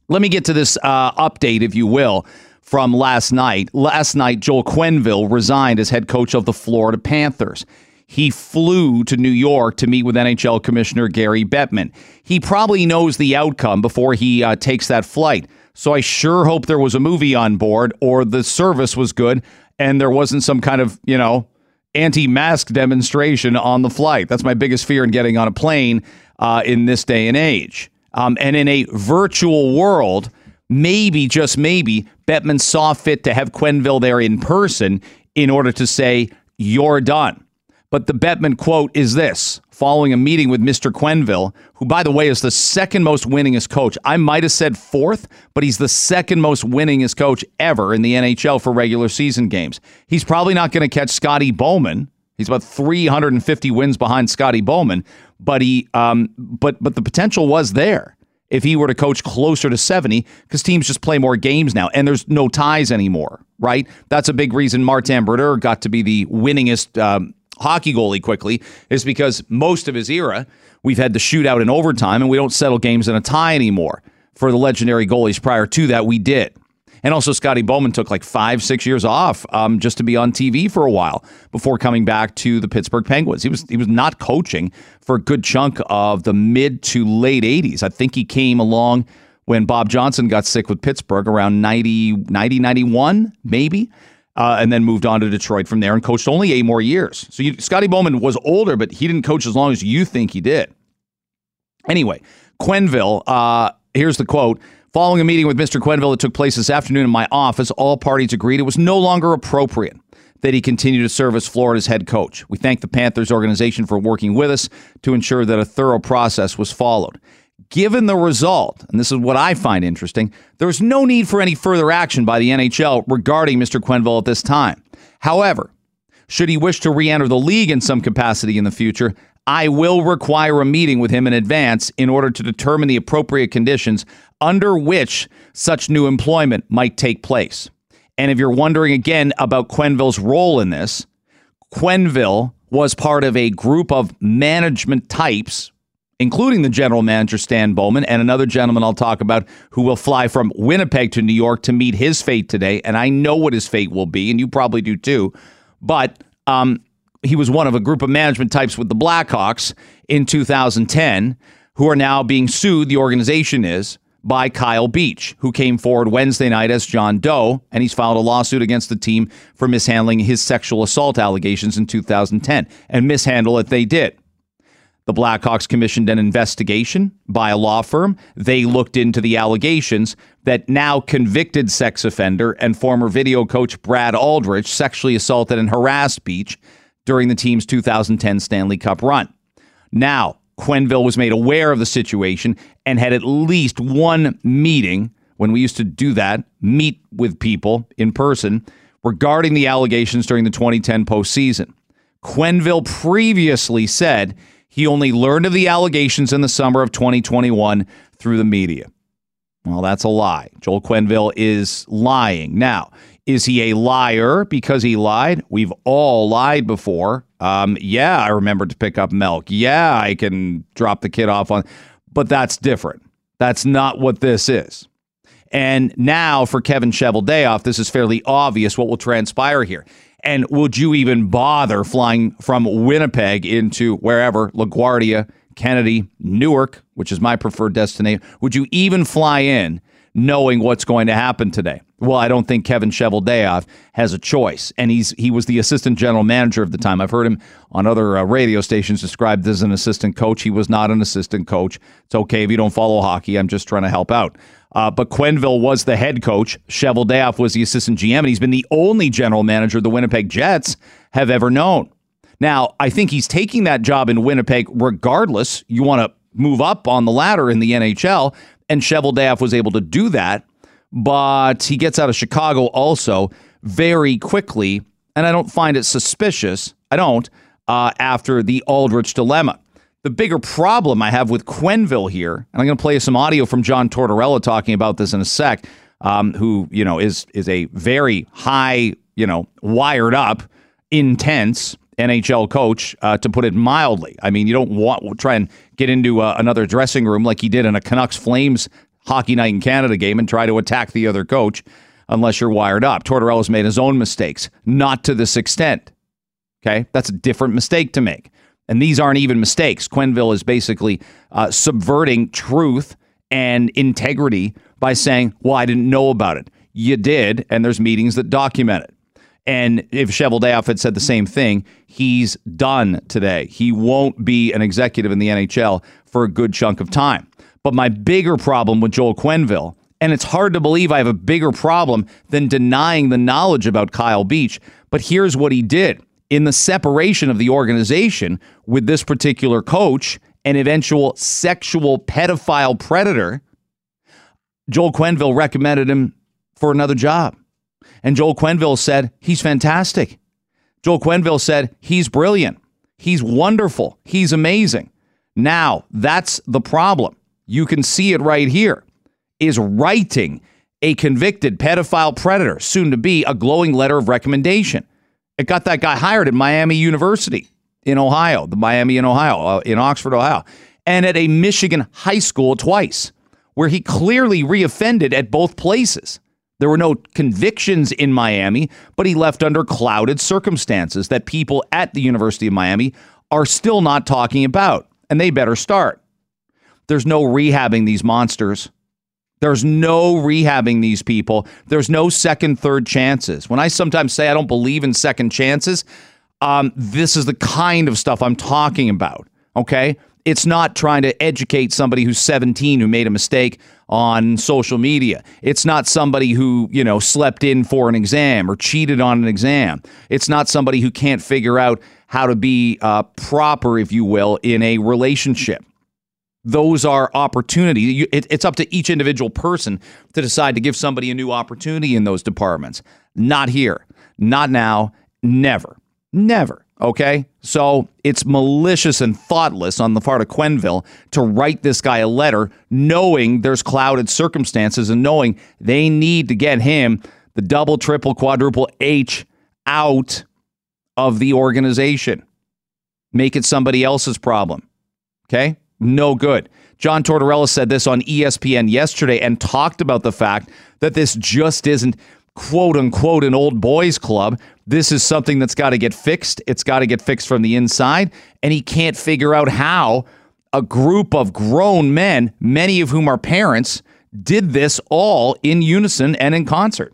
Let me get to this uh, update, if you will, from last night. Last night, Joel Quenneville resigned as head coach of the Florida Panthers he flew to New York to meet with NHL Commissioner Gary Bettman. He probably knows the outcome before he uh, takes that flight. So I sure hope there was a movie on board or the service was good and there wasn't some kind of, you know, anti mask demonstration on the flight. That's my biggest fear in getting on a plane uh, in this day and age. Um, and in a virtual world, maybe, just maybe, Bettman saw fit to have Quenneville there in person in order to say, you're done. But the Bettman quote is this following a meeting with Mr. Quenneville, who, by the way, is the second most winningest coach. I might have said fourth, but he's the second most winningest coach ever in the NHL for regular season games. He's probably not going to catch Scotty Bowman. He's about 350 wins behind Scotty Bowman, but he, um, but but the potential was there if he were to coach closer to 70 because teams just play more games now and there's no ties anymore, right? That's a big reason Martin Brodeur got to be the winningest um, hockey goalie quickly is because most of his era, we've had the shootout in overtime and we don't settle games in a tie anymore. For the legendary goalies prior to that, we did. And also, Scotty Bowman took like five, six years off um, just to be on TV for a while before coming back to the Pittsburgh Penguins. He was he was not coaching for a good chunk of the mid to late 80s. I think he came along when Bob Johnson got sick with Pittsburgh around 90, 90 91, maybe uh, and then moved on to Detroit from there and coached only eight more years. So you, Scotty Bowman was older, but he didn't coach as long as you think he did. Anyway, Quenneville, uh, here's the quote. Following a meeting with Mr. Quenneville that took place this afternoon in my office, all parties agreed it was no longer appropriate that he continue to serve as Florida's head coach. We thank the Panthers organization for working with us to ensure that a thorough process was followed. Given the result, and this is what I find interesting, there is no need for any further action by the NHL regarding Mr. Quenneville at this time. However, should he wish to re enter the league in some capacity in the future, I will require a meeting with him in advance in order to determine the appropriate conditions under which such new employment might take place. And if you're wondering again about Quenneville's role in this, Quenneville was part of a group of management types including the general manager, Stan Bowman, and another gentleman I'll talk about who will fly from Winnipeg to New York to meet his fate today. And I know what his fate will be, and you probably do too. But um, he was one of a group of management types with the Blackhawks in 2010 who are now being sued, the organization is, by Kyle Beach, who came forward Wednesday night as John Doe, and he's filed a lawsuit against the team for mishandling his sexual assault allegations in 2010. And mishandle it they did. The Blackhawks commissioned an investigation by a law firm. They looked into the allegations that now convicted sex offender and former video coach Brad Aldrich sexually assaulted and harassed Beach during the team's 2010 Stanley Cup run. Now, Quenneville was made aware of the situation and had at least one meeting when we used to do that, meet with people in person regarding the allegations during the 2010 postseason. Quenneville previously said he only learned of the allegations in the summer of 2021 through the media. Well, that's a lie. Joel Quenneville is lying. Now, is he a liar because he lied? We've all lied before. Um, yeah, I remember to pick up milk. Yeah, I can drop the kid off on, but that's different. That's not what this is. And now for Kevin Cheveldayoff, this is fairly obvious what will transpire here. And would you even bother flying from Winnipeg into wherever, LaGuardia, Kennedy, Newark, which is my preferred destination? Would you even fly in knowing what's going to happen today. Well, I don't think Kevin Cheveldayoff has a choice, and he's he was the assistant general manager of the time. I've heard him on other uh, radio stations described as an assistant coach. He was not an assistant coach. It's okay if you don't follow hockey. I'm just trying to help out. Uh, but Quenneville was the head coach. Cheveldayoff was the assistant GM, and he's been the only general manager the Winnipeg Jets have ever known. Now, I think he's taking that job in Winnipeg regardless. You want to move up on the ladder in the NHL, and Cheveldayoff was able to do that. But he gets out of Chicago also very quickly, and I don't find it suspicious. I don't uh, after the Aldrich dilemma. The bigger problem I have with Quenneville here, and I'm going to play some audio from John Tortorella talking about this in a sec, um, who you know is is a very high, you know, wired up, intense NHL coach, uh, to put it mildly. I mean, you don't want to try and get into uh, another dressing room like he did in a Canucks Flames hockey night in Canada game and try to attack the other coach unless you're wired up. Tortorella's made his own mistakes, not to this extent. Okay, that's a different mistake to make. And these aren't even mistakes. Quenneville is basically uh, subverting truth and integrity by saying, Well, I didn't know about it. You did, and there's meetings that document it. And if Cheveldayoff had said the same thing, he's done today. He won't be an executive in the NHL for a good chunk of time. But my bigger problem with Joel Quenneville, and it's hard to believe I have a bigger problem than denying the knowledge about Kyle Beach, but here's what he did in the separation of the organization with this particular coach, an eventual sexual pedophile predator, Joel Quenneville recommended him for another job. And Joel Quenneville said, he's fantastic. Joel Quenneville said, he's brilliant. He's wonderful. He's amazing. Now, that's the problem. You can see it right here. Is writing a convicted pedophile predator, soon to be a glowing letter of recommendation. It got that guy hired at Miami University in Ohio, the Miami in Ohio, uh, in Oxford, Ohio, and at a Michigan high school twice, where he clearly reoffended at both places. There were no convictions in Miami, but he left under clouded circumstances that people at the University of Miami are still not talking about, and they better start. There's no rehabbing these monsters. There's no rehabbing these people. There's no second, third chances. When I sometimes say I don't believe in second chances, um, this is the kind of stuff I'm talking about. Okay. It's not trying to educate somebody who's 17 who made a mistake on social media. It's not somebody who, you know, slept in for an exam or cheated on an exam. It's not somebody who can't figure out how to be uh, proper, if you will, in a relationship those are opportunities. it's up to each individual person to decide to give somebody a new opportunity in those departments. Not here, not now, never, never. Okay. So it's malicious and thoughtless on the part of Quenneville to write this guy a letter knowing there's clouded circumstances and knowing they need to get him the double, triple, quadruple H out of the organization. Make it somebody else's problem. Okay no good. John Tortorella said this on ESPN yesterday and talked about the fact that this just isn't quote unquote an old boys club. This is something that's got to get fixed. It's got to get fixed from the inside. And he can't figure out how a group of grown men, many of whom are parents, did this all in unison and in concert.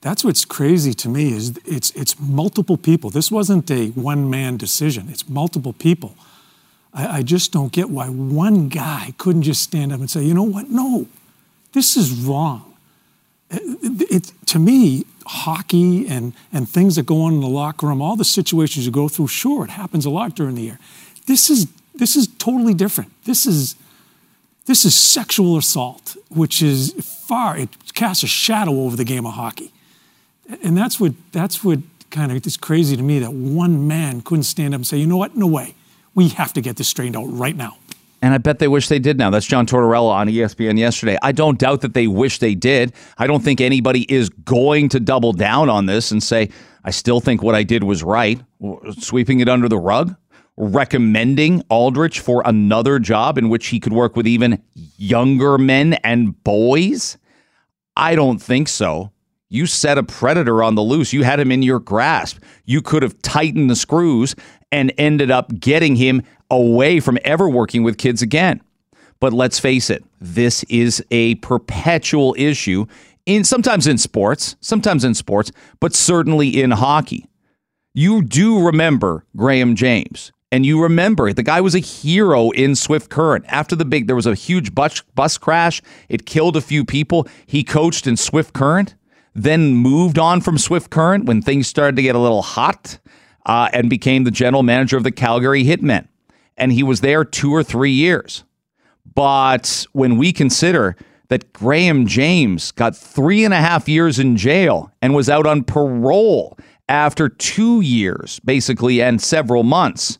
That's what's crazy to me is it's it's multiple people. This wasn't a one man decision. It's multiple people. I, I just don't get why one guy couldn't just stand up and say, you know what? No, this is wrong. It, it, to me, hockey and, and things that go on in the locker room, all the situations you go through, sure, it happens a lot during the year. This is this is totally different. This is this is sexual assault, which is far it casts a shadow over the game of hockey, and that's what that's what kind of is crazy to me that one man couldn't stand up and say, you know what, no way, we have to get this straightened out right now. And I bet they wish they did now. That's John Tortorella on ESPN yesterday. I don't doubt that they wish they did. I don't think anybody is going to double down on this and say, I still think what I did was right. Sweeping it under the rug, recommending Aldrich for another job in which he could work with even younger men and boys. I don't think so. You set a predator on the loose. You had him in your grasp. You could have tightened the screws and ended up getting him away from ever working with kids again. But let's face it, this is a perpetual issue in sometimes in sports, sometimes in sports, but certainly in hockey. You do remember Graham James. And you remember the guy was a hero in Swift Current. After the big, there was a huge bus, bus crash. It killed a few people. He coached in Swift Current, then moved on from Swift Current when things started to get a little hot uh, and became the general manager of the Calgary Hitmen. And he was there two or three years. But when we consider that Graham James got three and a half years in jail and was out on parole after two years, basically, and several months,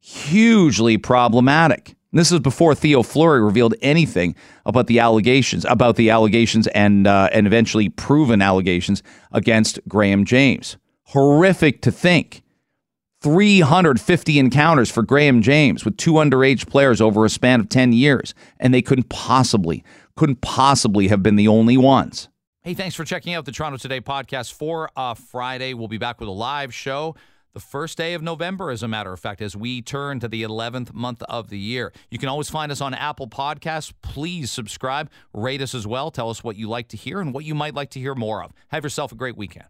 hugely problematic. This is before Theo Fleury revealed anything about the allegations, about the allegations and uh, and eventually proven allegations against Graham James. Horrific to think. 350 encounters for Graham James with two underage players over a span of 10 years, and they couldn't possibly, couldn't possibly have been the only ones. Hey, thanks for checking out the Toronto Today podcast for Friday. We'll be back with a live show the first day of November, as a matter of fact, as we turn to the 11th month of the year. You can always find us on Apple Podcasts. Please subscribe, rate us as well. Tell us what you like to hear and what you might like to hear more of. Have yourself a great weekend.